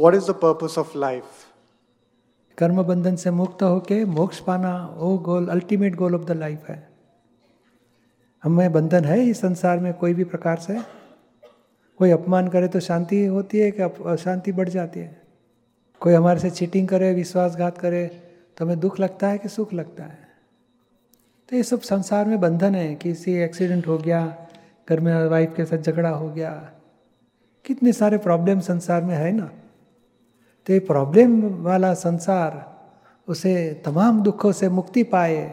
What is the purpose of life? कर्म बंधन से मुक्त होके मोक्ष पाना, वो goal ultimate goal of the life है। हमें बंधन है इस संसार में कोई भी प्रकार से। कोई अपमान करे तो शांति होती है कि अशांति बढ़ जाती है। कोई हमारे से चीटिंग करे, विश्वासघात करे तो हमें दुख लगता है कि सुख लगता है। तो ये सब संसार में बंधन है। किसी एक्सीडेंट हो गया, घर में वाइफ के साथ झगड़ा हो गया। कितने सारे प्रॉब्लम संसार में है ना। तो ये प्रॉब्लम वाला संसार उसे तमाम दुखों से मुक्ति पाए।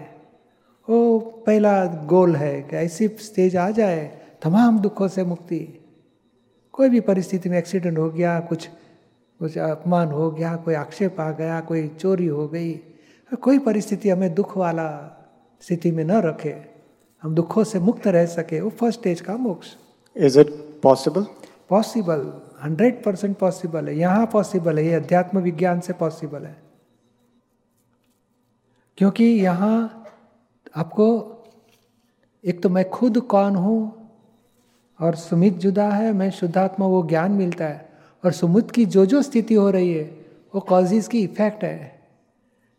वो पहला गोल है कि ऐसी स्टेज आ जाए तमाम दुखों से मुक्ति। कोई भी परिस्थिति में एक्सीडेंट हो गया कुछ कुछ अपमान हो गया कोई आक्षेप आ गया कोई चोरी हो गई कोई परिस्थिति हमें दुख वाला स्थिति में न रखे। हम दुखों से मुक्त रह सके वो फ़र्स्ट स्टेज का मोक्ष। Is it possible possible hundred percent possible है, यहाँ पॉसिबल है, ये अध्यात्म विज्ञान से पॉसिबल है। क्योंकि यहाँ आपको, एक तो मैं खुद कौन हूँ और सुमित जुदा है, मैं शुद्धात्मा, वो ज्ञान मिलता है। और सुमित की जो जो स्थिति हो रही है, वो कॉजेज की इफ़ेक्ट है।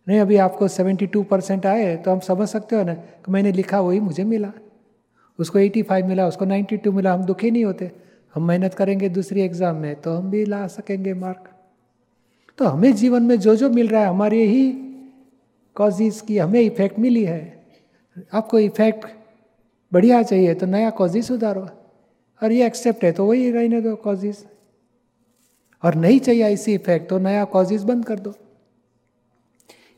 नहीं, अभी आपको 72 परसेंट आए तो हम समझ सकते हो ना कि मैंने लिखा वही मुझे मिला। उसको 85 मिला, उसको 92 मिला, हम दुखी नहीं होते। हम मेहनत करेंगे दूसरी एग्ज़ाम में तो हम भी ला सकेंगे मार्क तो हमें जीवन में जो जो मिल रहा है, हमारे ही कॉजेज की हमें इफ़ेक्ट मिली है। आपको इफ़ेक्ट बढ़िया चाहिए तो नया कॉजेज सुधारो। और ये एक्सेप्ट है तो वही रहने दो कॉजेज और नहीं चाहिए ऐसी इफ़ेक्ट तो नया कॉजेज बंद कर दो।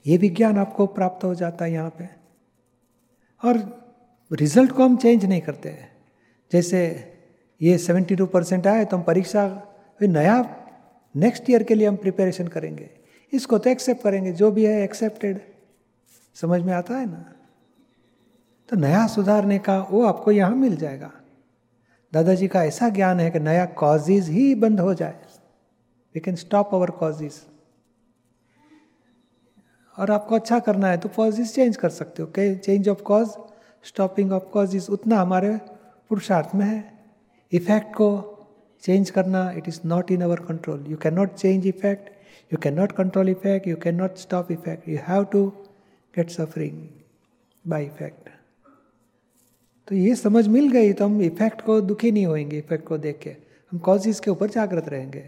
ये विज्ञान आपको प्राप्त हो जाता है यहाँ पे। और रिज़ल्ट को हम चेंज नहीं करते। जैसे ये 72 परसेंट आए तो हम परीक्षा नया नेक्स्ट ईयर के लिए हम प्रिपरेशन करेंगे। इसको तो एक्सेप्ट करेंगे, जो भी है एक्सेप्टेड समझ में आता है ना? तो नया सुधारने का वो आपको यहाँ मिल जाएगा। दादाजी का ऐसा ज्ञान है कि नया कॉजेज ही बंद हो जाए। We can stop our causes और आपको अच्छा करना है तो कॉजेज चेंज कर सकते हो। Change of cause stopping of causes उतना हमारे पुरुषार्थ में है। इफ़ेक्ट को चेंज करना it is not in our control you can not change effect you can not control effect you can not stop effect you have to get suffering by effect तो ये समझ मिल गई तो हम इफ़ेक्ट को दुखी नहीं होएँगे इफ़ेक्ट को देख के। हम कॉजेज के ऊपर जागृत रहेंगे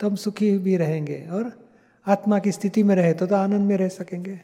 तो हम सुखी भी रहेंगे और आत्मा की स्थिति में रहे तो, तो आनंद में रह सकेंगे।